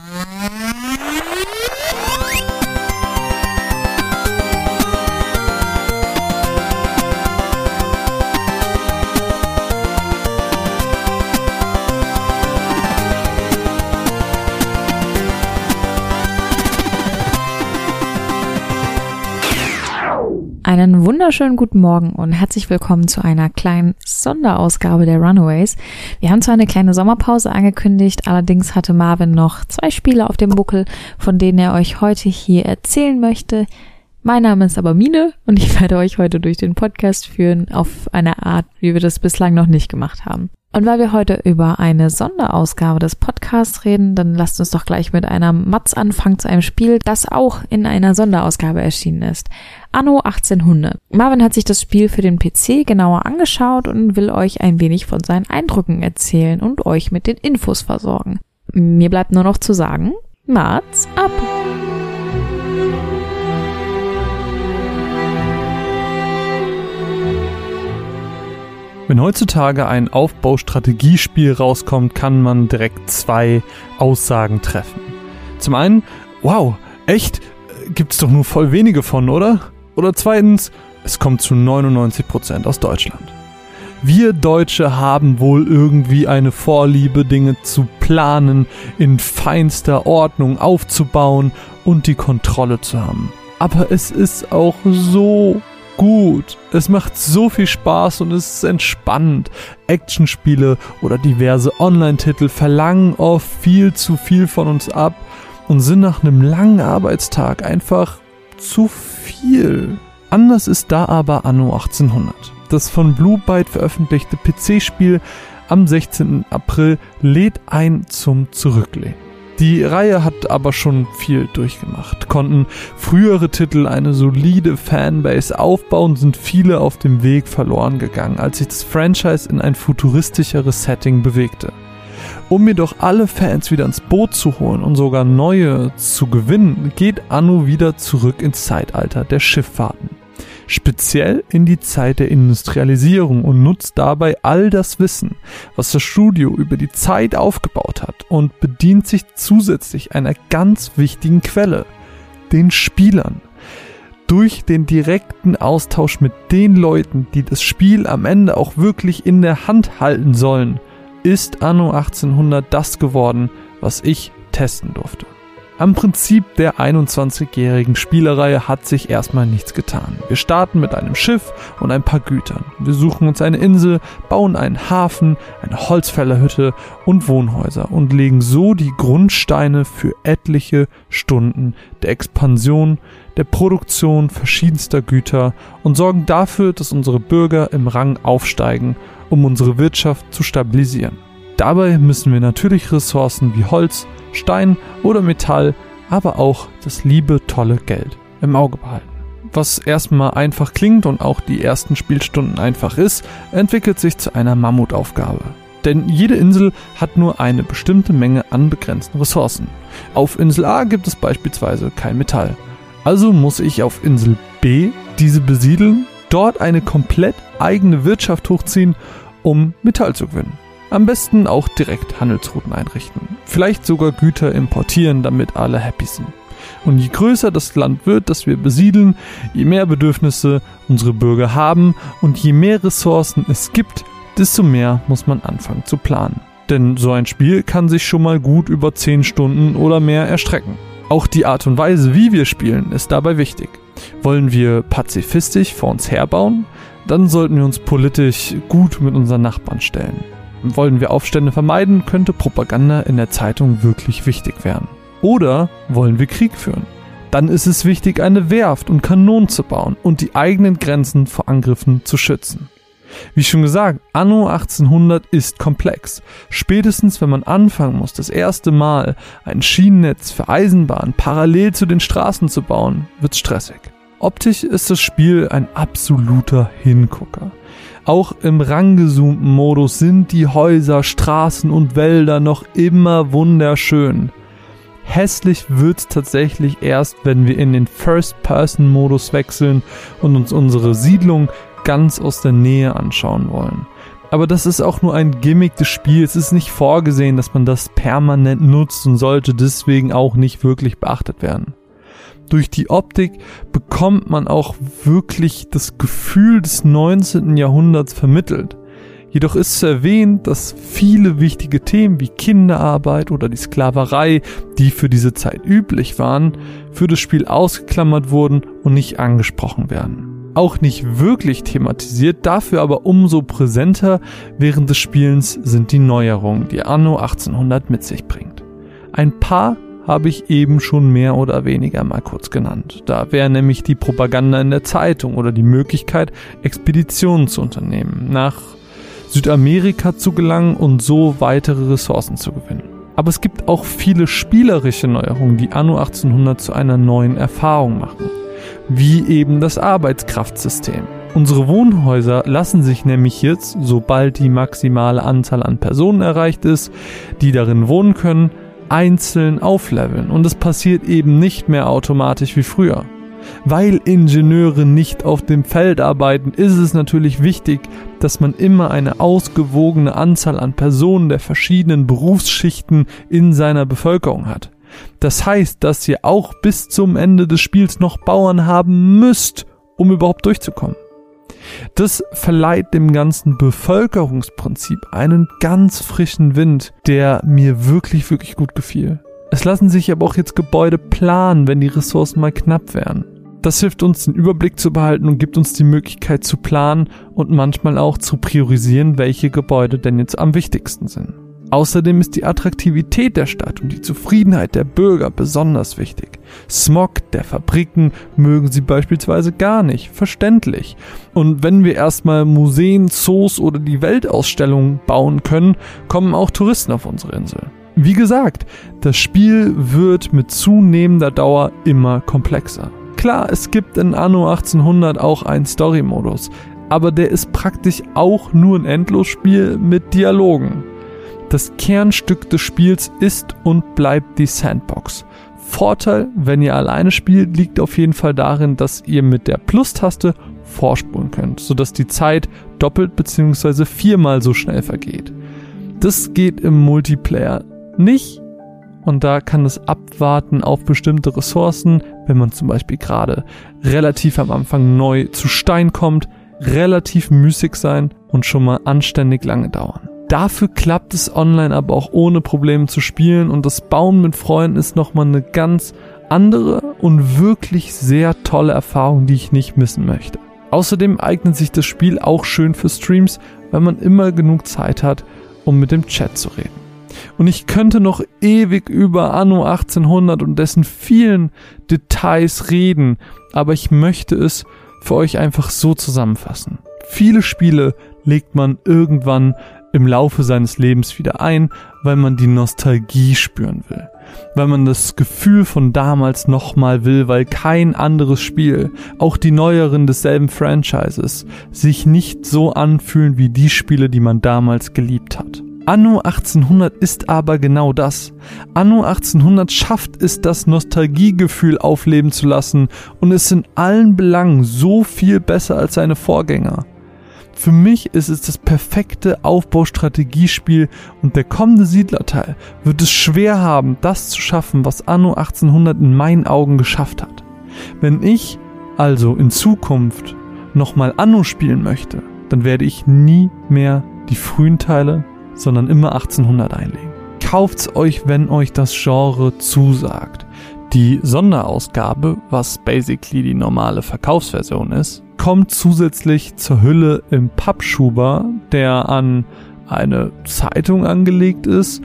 Mm-hmm. Einen wunderschönen guten Morgen und herzlich willkommen zu einer kleinen Sonderausgabe der Runaways. Wir haben zwar eine kleine Sommerpause angekündigt, allerdings hatte Marvin noch zwei Spiele auf dem Buckel, von denen er euch heute hier erzählen möchte. Mein Name ist aber Mine und ich werde euch heute durch den Podcast führen auf eine Art, wie wir das bislang noch nicht gemacht haben. Und weil wir heute über eine Sonderausgabe des Podcasts reden, dann lasst uns doch gleich mit einer Matz anfangen zu einem Spiel, das auch in einer Sonderausgabe erschienen ist. Anno 1800. Marvin hat sich das Spiel für den PC genauer angeschaut und will euch ein wenig von seinen Eindrücken erzählen und euch mit den Infos versorgen. Mir bleibt nur noch zu sagen, Mats ab! Wenn heutzutage ein Aufbaustrategiespiel rauskommt, kann man direkt zwei Aussagen treffen. Zum einen, wow, echt? Gibt's doch nur voll wenige von, oder? Oder zweitens, es kommt zu 99% aus Deutschland. Wir Deutsche haben wohl irgendwie eine Vorliebe, Dinge zu planen, in feinster Ordnung aufzubauen und die Kontrolle zu haben. Aber es ist auch so gut. Es macht so viel Spaß und es ist entspannend. Actionspiele oder diverse Online-Titel verlangen oft viel zu viel von uns ab und sind nach einem langen Arbeitstag einfach zu viel. Anders ist da aber Anno 1800. Das von Blue Byte veröffentlichte PC-Spiel am 16. April lädt ein zum Zurücklehnen. Die Reihe hat aber schon viel durchgemacht. Konnten frühere Titel eine solide Fanbase aufbauen, sind viele auf dem Weg verloren gegangen, als sich das Franchise in ein futuristischeres Setting bewegte. Um jedoch alle Fans wieder ins Boot zu holen und sogar neue zu gewinnen, geht Anno wieder zurück ins Zeitalter der Schifffahrten speziell in die Zeit der Industrialisierung und nutzt dabei all das Wissen, was das Studio über die Zeit aufgebaut hat und bedient sich zusätzlich einer ganz wichtigen Quelle, den Spielern. Durch den direkten Austausch mit den Leuten, die das Spiel am Ende auch wirklich in der Hand halten sollen, ist Anno 1800 das geworden, was ich testen durfte. Am Prinzip der 21-jährigen Spielerreihe hat sich erstmal nichts getan. Wir starten mit einem Schiff und ein paar Gütern. Wir suchen uns eine Insel, bauen einen Hafen, eine Holzfällerhütte und Wohnhäuser und legen so die Grundsteine für etliche Stunden der Expansion, der Produktion verschiedenster Güter und sorgen dafür, dass unsere Bürger im Rang aufsteigen, um unsere Wirtschaft zu stabilisieren. Dabei müssen wir natürlich Ressourcen wie Holz, Stein oder Metall, aber auch das liebe, tolle Geld im Auge behalten. Was erstmal einfach klingt und auch die ersten Spielstunden einfach ist, entwickelt sich zu einer Mammutaufgabe. Denn jede Insel hat nur eine bestimmte Menge an begrenzten Ressourcen. Auf Insel A gibt es beispielsweise kein Metall. Also muss ich auf Insel B diese besiedeln, dort eine komplett eigene Wirtschaft hochziehen, um Metall zu gewinnen. Am besten auch direkt Handelsrouten einrichten. Vielleicht sogar Güter importieren, damit alle happy sind. Und je größer das Land wird, das wir besiedeln, je mehr Bedürfnisse unsere Bürger haben und je mehr Ressourcen es gibt, desto mehr muss man anfangen zu planen. Denn so ein Spiel kann sich schon mal gut über 10 Stunden oder mehr erstrecken. Auch die Art und Weise, wie wir spielen, ist dabei wichtig. Wollen wir pazifistisch vor uns herbauen? Dann sollten wir uns politisch gut mit unseren Nachbarn stellen. Wollen wir Aufstände vermeiden, könnte Propaganda in der Zeitung wirklich wichtig werden. Oder wollen wir Krieg führen? Dann ist es wichtig, eine Werft und Kanonen zu bauen und die eigenen Grenzen vor Angriffen zu schützen. Wie schon gesagt, Anno 1800 ist komplex. Spätestens wenn man anfangen muss, das erste Mal ein Schienennetz für Eisenbahn parallel zu den Straßen zu bauen, wird's stressig. Optisch ist das Spiel ein absoluter Hingucker. Auch im rangezoomten Modus sind die Häuser, Straßen und Wälder noch immer wunderschön. Hässlich wird's tatsächlich erst, wenn wir in den First-Person-Modus wechseln und uns unsere Siedlung ganz aus der Nähe anschauen wollen. Aber das ist auch nur ein Gimmick des Spiels. Es ist nicht vorgesehen, dass man das permanent nutzt und sollte deswegen auch nicht wirklich beachtet werden. Durch die Optik bekommt man auch wirklich das Gefühl des 19. Jahrhunderts vermittelt. Jedoch ist zu erwähnen, dass viele wichtige Themen wie Kinderarbeit oder die Sklaverei, die für diese Zeit üblich waren, für das Spiel ausgeklammert wurden und nicht angesprochen werden auch nicht wirklich thematisiert, dafür aber umso präsenter während des Spielens sind die Neuerungen, die Anno 1800 mit sich bringt. Ein paar habe ich eben schon mehr oder weniger mal kurz genannt. Da wäre nämlich die Propaganda in der Zeitung oder die Möglichkeit, Expeditionen zu unternehmen, nach Südamerika zu gelangen und so weitere Ressourcen zu gewinnen. Aber es gibt auch viele spielerische Neuerungen, die Anno 1800 zu einer neuen Erfahrung machen wie eben das Arbeitskraftsystem. Unsere Wohnhäuser lassen sich nämlich jetzt, sobald die maximale Anzahl an Personen erreicht ist, die darin wohnen können, einzeln aufleveln und es passiert eben nicht mehr automatisch wie früher. Weil Ingenieure nicht auf dem Feld arbeiten, ist es natürlich wichtig, dass man immer eine ausgewogene Anzahl an Personen der verschiedenen Berufsschichten in seiner Bevölkerung hat. Das heißt, dass ihr auch bis zum Ende des Spiels noch Bauern haben müsst, um überhaupt durchzukommen. Das verleiht dem ganzen Bevölkerungsprinzip einen ganz frischen Wind, der mir wirklich, wirklich gut gefiel. Es lassen sich aber auch jetzt Gebäude planen, wenn die Ressourcen mal knapp wären. Das hilft uns, den Überblick zu behalten und gibt uns die Möglichkeit zu planen und manchmal auch zu priorisieren, welche Gebäude denn jetzt am wichtigsten sind. Außerdem ist die Attraktivität der Stadt und die Zufriedenheit der Bürger besonders wichtig. Smog der Fabriken mögen sie beispielsweise gar nicht, verständlich. Und wenn wir erstmal Museen, Zoos oder die Weltausstellung bauen können, kommen auch Touristen auf unsere Insel. Wie gesagt, das Spiel wird mit zunehmender Dauer immer komplexer. Klar, es gibt in Anno 1800 auch einen Story-Modus, aber der ist praktisch auch nur ein Endlosspiel mit Dialogen. Das Kernstück des Spiels ist und bleibt die Sandbox. Vorteil, wenn ihr alleine spielt, liegt auf jeden Fall darin, dass ihr mit der Plus-Taste vorspulen könnt, sodass die Zeit doppelt bzw. viermal so schnell vergeht. Das geht im Multiplayer nicht und da kann es abwarten auf bestimmte Ressourcen, wenn man zum Beispiel gerade relativ am Anfang neu zu Stein kommt, relativ müßig sein und schon mal anständig lange dauern. Dafür klappt es online aber auch ohne Probleme zu spielen und das Bauen mit Freunden ist nochmal eine ganz andere und wirklich sehr tolle Erfahrung, die ich nicht missen möchte. Außerdem eignet sich das Spiel auch schön für Streams, weil man immer genug Zeit hat, um mit dem Chat zu reden. Und ich könnte noch ewig über Anno 1800 und dessen vielen Details reden, aber ich möchte es für euch einfach so zusammenfassen. Viele Spiele legt man irgendwann im Laufe seines Lebens wieder ein, weil man die Nostalgie spüren will. Weil man das Gefühl von damals nochmal will, weil kein anderes Spiel, auch die neueren desselben Franchises, sich nicht so anfühlen wie die Spiele, die man damals geliebt hat. Anno 1800 ist aber genau das. Anno 1800 schafft es, das Nostalgiegefühl aufleben zu lassen und ist in allen Belangen so viel besser als seine Vorgänger. Für mich ist es das perfekte Aufbaustrategiespiel und der kommende Siedlerteil wird es schwer haben, das zu schaffen, was Anno 1800 in meinen Augen geschafft hat. Wenn ich also in Zukunft nochmal Anno spielen möchte, dann werde ich nie mehr die frühen Teile, sondern immer 1800 einlegen. Kauft's euch, wenn euch das Genre zusagt. Die Sonderausgabe, was basically die normale Verkaufsversion ist, kommt zusätzlich zur Hülle im Pappschuber, der an eine Zeitung angelegt ist,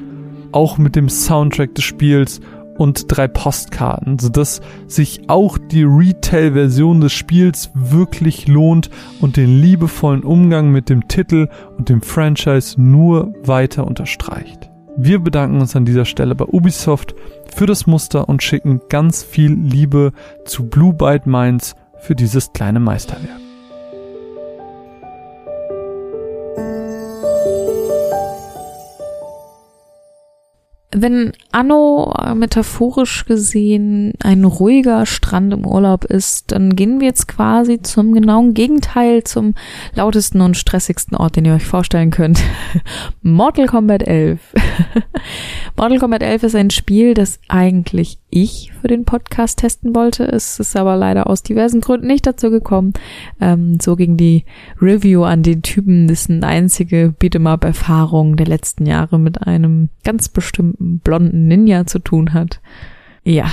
auch mit dem Soundtrack des Spiels und drei Postkarten, sodass sich auch die Retail-Version des Spiels wirklich lohnt und den liebevollen Umgang mit dem Titel und dem Franchise nur weiter unterstreicht. Wir bedanken uns an dieser Stelle bei Ubisoft für das Muster und schicken ganz viel Liebe zu Blue Byte Minds für dieses kleine Meisterwerk. Wenn Anno äh, metaphorisch gesehen ein ruhiger Strand im Urlaub ist, dann gehen wir jetzt quasi zum genauen Gegenteil, zum lautesten und stressigsten Ort, den ihr euch vorstellen könnt. Mortal Kombat 11. Mortal Kombat 11 ist ein Spiel, das eigentlich ich für den Podcast testen wollte. Es ist aber leider aus diversen Gründen nicht dazu gekommen. Ähm, so ging die Review an den Typen. Das ist eine einzige Beat'em-up-Erfahrung der letzten Jahre mit einem ganz bestimmten blonden Ninja zu tun hat. Ja.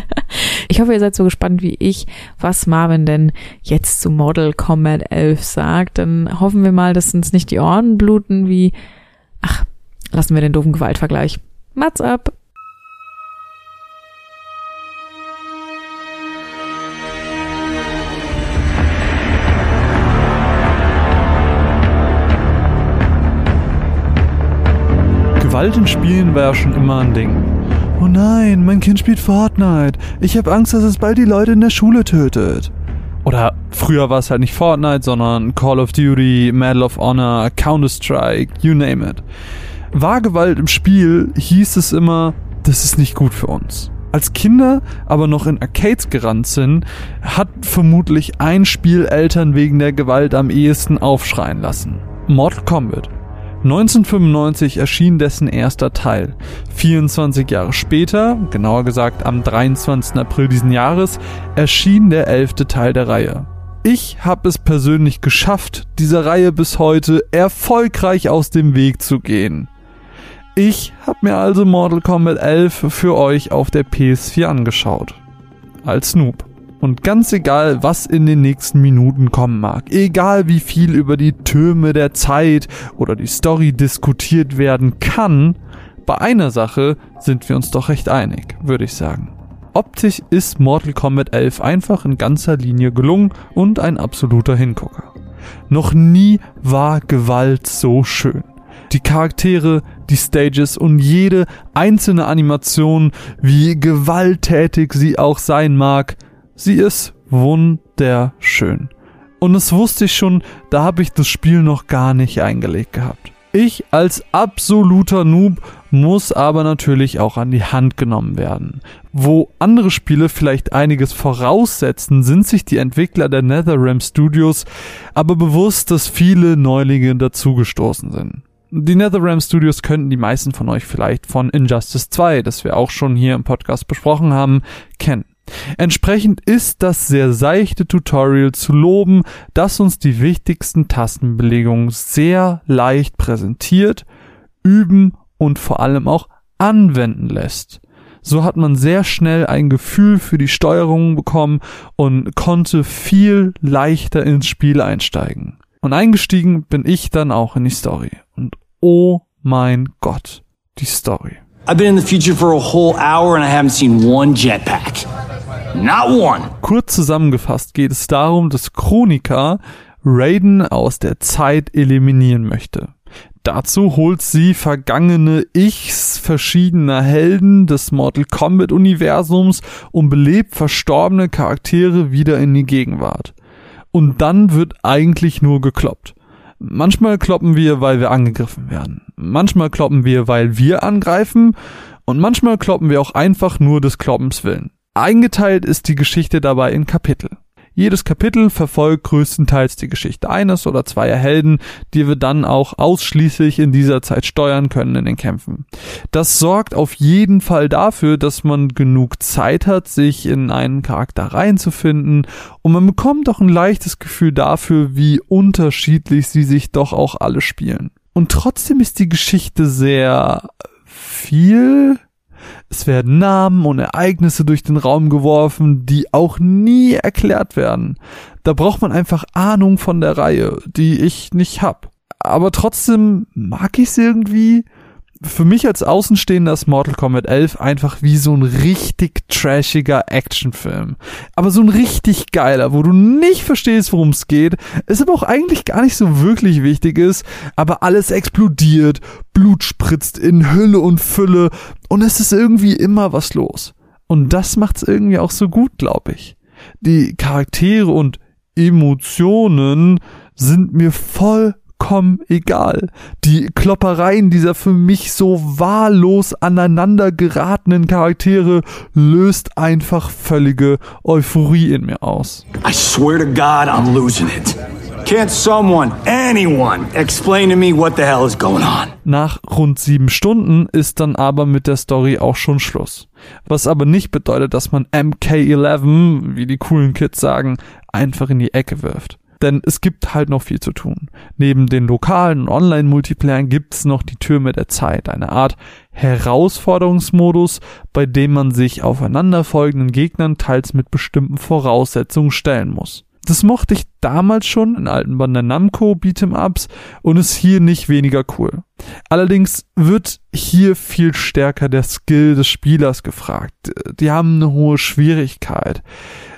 ich hoffe, ihr seid so gespannt wie ich, was Marvin denn jetzt zu Model Combat 11 sagt. Dann hoffen wir mal, dass uns nicht die Ohren bluten wie, ach, lassen wir den doofen Gewaltvergleich. Mats ab! Gewalt in Spielen war ja schon immer ein Ding. Oh nein, mein Kind spielt Fortnite. Ich habe Angst, dass es bald die Leute in der Schule tötet. Oder früher war es halt nicht Fortnite, sondern Call of Duty, Medal of Honor, Counter-Strike, you name it. War Gewalt im Spiel, hieß es immer, das ist nicht gut für uns. Als Kinder aber noch in Arcades gerannt sind, hat vermutlich ein Spiel Eltern wegen der Gewalt am ehesten aufschreien lassen. Mortal Kombat. 1995 erschien dessen erster Teil. 24 Jahre später, genauer gesagt am 23. April diesen Jahres, erschien der elfte Teil der Reihe. Ich habe es persönlich geschafft, dieser Reihe bis heute erfolgreich aus dem Weg zu gehen. Ich habe mir also Mortal Kombat 11 für euch auf der PS4 angeschaut. Als Noob. Und ganz egal, was in den nächsten Minuten kommen mag, egal wie viel über die Türme der Zeit oder die Story diskutiert werden kann, bei einer Sache sind wir uns doch recht einig, würde ich sagen. Optisch ist Mortal Kombat 11 einfach in ganzer Linie gelungen und ein absoluter Hingucker. Noch nie war Gewalt so schön. Die Charaktere, die Stages und jede einzelne Animation, wie gewalttätig sie auch sein mag, Sie ist wunderschön. Und das wusste ich schon, da habe ich das Spiel noch gar nicht eingelegt gehabt. Ich als absoluter Noob muss aber natürlich auch an die Hand genommen werden. Wo andere Spiele vielleicht einiges voraussetzen, sind sich die Entwickler der NetherRealm Studios aber bewusst, dass viele Neulinge dazugestoßen sind. Die NetherRealm Studios könnten die meisten von euch vielleicht von Injustice 2, das wir auch schon hier im Podcast besprochen haben, kennen. Entsprechend ist das sehr seichte Tutorial zu loben, das uns die wichtigsten Tastenbelegungen sehr leicht präsentiert, üben und vor allem auch anwenden lässt. So hat man sehr schnell ein Gefühl für die Steuerung bekommen und konnte viel leichter ins Spiel einsteigen. Und eingestiegen bin ich dann auch in die Story. Oh mein Gott, die Story. I've been in the future for a whole hour and I haven't seen one jetpack. Not one. Kurz zusammengefasst geht es darum, dass Chronika Raiden aus der Zeit eliminieren möchte. Dazu holt sie vergangene Ichs verschiedener Helden des Mortal Kombat Universums und belebt verstorbene Charaktere wieder in die Gegenwart. Und dann wird eigentlich nur gekloppt. Manchmal kloppen wir, weil wir angegriffen werden. Manchmal kloppen wir, weil wir angreifen. Und manchmal kloppen wir auch einfach nur des Kloppens willen. Eingeteilt ist die Geschichte dabei in Kapitel. Jedes Kapitel verfolgt größtenteils die Geschichte eines oder zweier Helden, die wir dann auch ausschließlich in dieser Zeit steuern können in den Kämpfen. Das sorgt auf jeden Fall dafür, dass man genug Zeit hat, sich in einen Charakter reinzufinden und man bekommt auch ein leichtes Gefühl dafür, wie unterschiedlich sie sich doch auch alle spielen. Und trotzdem ist die Geschichte sehr viel es werden Namen und Ereignisse durch den Raum geworfen, die auch nie erklärt werden. Da braucht man einfach Ahnung von der Reihe, die ich nicht hab. Aber trotzdem mag ich es irgendwie für mich als Außenstehender ist Mortal Kombat 11 einfach wie so ein richtig trashiger Actionfilm. Aber so ein richtig geiler, wo du nicht verstehst, worum es geht, es aber auch eigentlich gar nicht so wirklich wichtig ist, aber alles explodiert, Blut spritzt in Hülle und Fülle und es ist irgendwie immer was los. Und das macht's irgendwie auch so gut, glaube ich. Die Charaktere und Emotionen sind mir voll vollkommen egal. Die Kloppereien dieser für mich so wahllos aneinander geratenen Charaktere löst einfach völlige Euphorie in mir aus. I swear to God, I'm losing it. Can't someone, anyone, explain to me what the hell is going on? Nach rund sieben Stunden ist dann aber mit der Story auch schon Schluss. Was aber nicht bedeutet, dass man MK11, wie die coolen Kids sagen, einfach in die Ecke wirft. Denn es gibt halt noch viel zu tun. Neben den lokalen Online-Multiplayern gibt's noch die Türme der Zeit, eine Art Herausforderungsmodus, bei dem man sich aufeinanderfolgenden Gegnern teils mit bestimmten Voraussetzungen stellen muss. Das mochte ich damals schon in alten Bandai Namco Beat'em Ups und ist hier nicht weniger cool. Allerdings wird hier viel stärker der Skill des Spielers gefragt. Die haben eine hohe Schwierigkeit.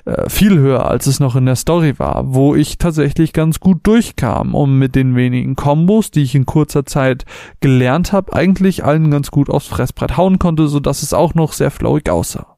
Äh, viel höher, als es noch in der Story war, wo ich tatsächlich ganz gut durchkam und mit den wenigen Kombos, die ich in kurzer Zeit gelernt habe, eigentlich allen ganz gut aufs Fressbrett hauen konnte, so dass es auch noch sehr flowig aussah.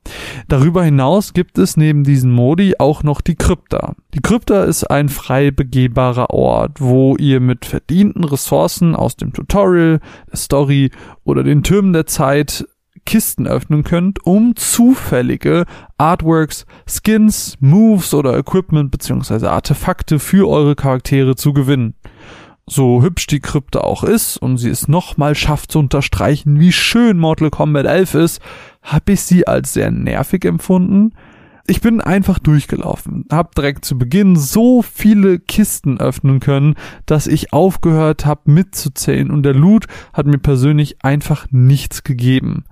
Darüber hinaus gibt es neben diesen Modi auch noch die Krypta. Die Krypta ist ein frei begehbarer Ort, wo ihr mit verdienten Ressourcen aus dem Tutorial, der Story oder den Türmen der Zeit Kisten öffnen könnt, um zufällige Artworks, Skins, Moves oder Equipment bzw. Artefakte für eure Charaktere zu gewinnen. So hübsch die Krypte auch ist und sie es nochmal schafft zu unterstreichen, wie schön Mortal Kombat 11 ist, habe ich sie als sehr nervig empfunden. Ich bin einfach durchgelaufen, hab direkt zu Beginn so viele Kisten öffnen können, dass ich aufgehört habe mitzuzählen und der Loot hat mir persönlich einfach nichts gegeben.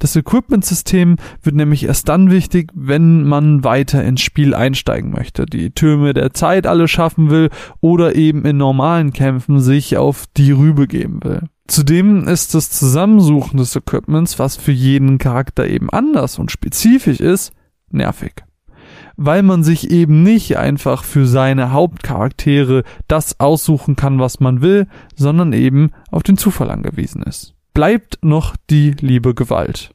Das Equipment-System wird nämlich erst dann wichtig, wenn man weiter ins Spiel einsteigen möchte, die Türme der Zeit alle schaffen will oder eben in normalen Kämpfen sich auf die Rübe geben will. Zudem ist das Zusammensuchen des Equipments, was für jeden Charakter eben anders und spezifisch ist, nervig. Weil man sich eben nicht einfach für seine Hauptcharaktere das aussuchen kann, was man will, sondern eben auf den Zufall angewiesen ist bleibt noch die liebe Gewalt.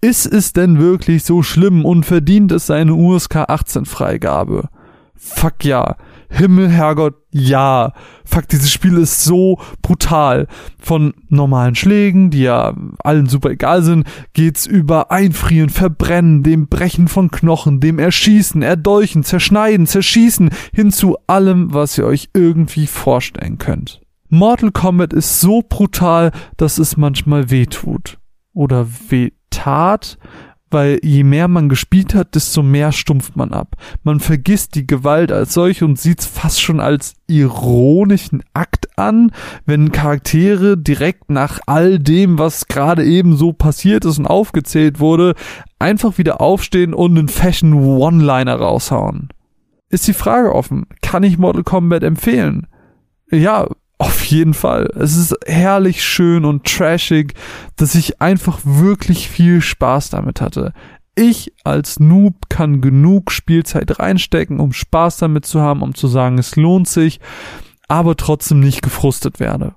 Ist es denn wirklich so schlimm und verdient es seine USK 18 Freigabe? Fuck ja. Himmel, Herrgott, ja. Fuck, dieses Spiel ist so brutal. Von normalen Schlägen, die ja allen super egal sind, geht's über Einfrieren, Verbrennen, dem Brechen von Knochen, dem Erschießen, Erdolchen, Zerschneiden, Zerschießen, hin zu allem, was ihr euch irgendwie vorstellen könnt. Mortal Kombat ist so brutal, dass es manchmal weh tut. Oder weh tat, weil je mehr man gespielt hat, desto mehr stumpft man ab. Man vergisst die Gewalt als solch und sieht's fast schon als ironischen Akt an, wenn Charaktere direkt nach all dem, was gerade eben so passiert ist und aufgezählt wurde, einfach wieder aufstehen und einen Fashion One-Liner raushauen. Ist die Frage offen, kann ich Mortal Kombat empfehlen? Ja, auf jeden Fall. Es ist herrlich schön und trashig, dass ich einfach wirklich viel Spaß damit hatte. Ich als Noob kann genug Spielzeit reinstecken, um Spaß damit zu haben, um zu sagen, es lohnt sich, aber trotzdem nicht gefrustet werde.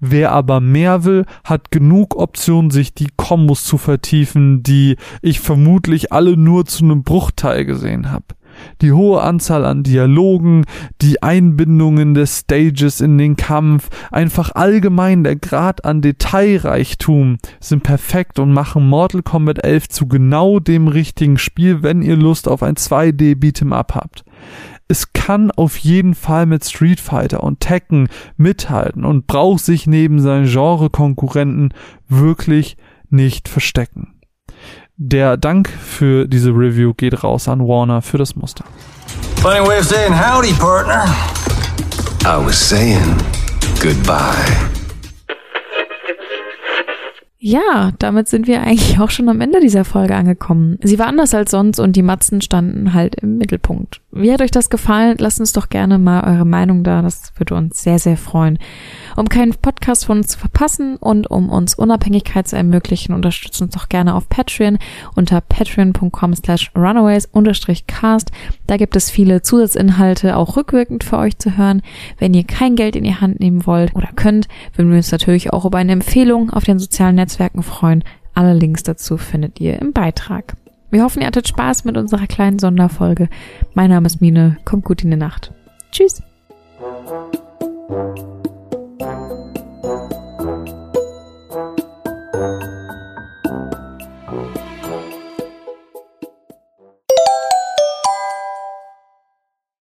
Wer aber mehr will, hat genug Optionen, sich die Kombos zu vertiefen, die ich vermutlich alle nur zu einem Bruchteil gesehen habe die hohe Anzahl an Dialogen, die Einbindungen des Stages in den Kampf, einfach allgemein der Grad an Detailreichtum sind perfekt und machen Mortal Kombat 11 zu genau dem richtigen Spiel, wenn ihr Lust auf ein 2D Beat'em Up habt. Es kann auf jeden Fall mit Street Fighter und Tekken mithalten und braucht sich neben seinen Genre-Konkurrenten wirklich nicht verstecken. Der Dank für diese Review geht raus an Warner für das Muster. Funny way of saying howdy, partner. I was saying goodbye. Ja, damit sind wir eigentlich auch schon am Ende dieser Folge angekommen. Sie war anders als sonst und die Matzen standen halt im Mittelpunkt. Wie hat euch das gefallen? Lasst uns doch gerne mal eure Meinung da. Das würde uns sehr, sehr freuen. Um keinen Podcast von uns zu verpassen und um uns Unabhängigkeit zu ermöglichen, unterstützt uns doch gerne auf Patreon unter patreon.com slash runaways cast. Da gibt es viele Zusatzinhalte, auch rückwirkend für euch zu hören. Wenn ihr kein Geld in die Hand nehmen wollt oder könnt, würden wir uns natürlich auch über eine Empfehlung auf den sozialen Netzwerken freuen. Alle Links dazu findet ihr im Beitrag. Wir hoffen, ihr hattet Spaß mit unserer kleinen Sonderfolge. Mein Name ist Mine. Kommt gut in die Nacht. Tschüss.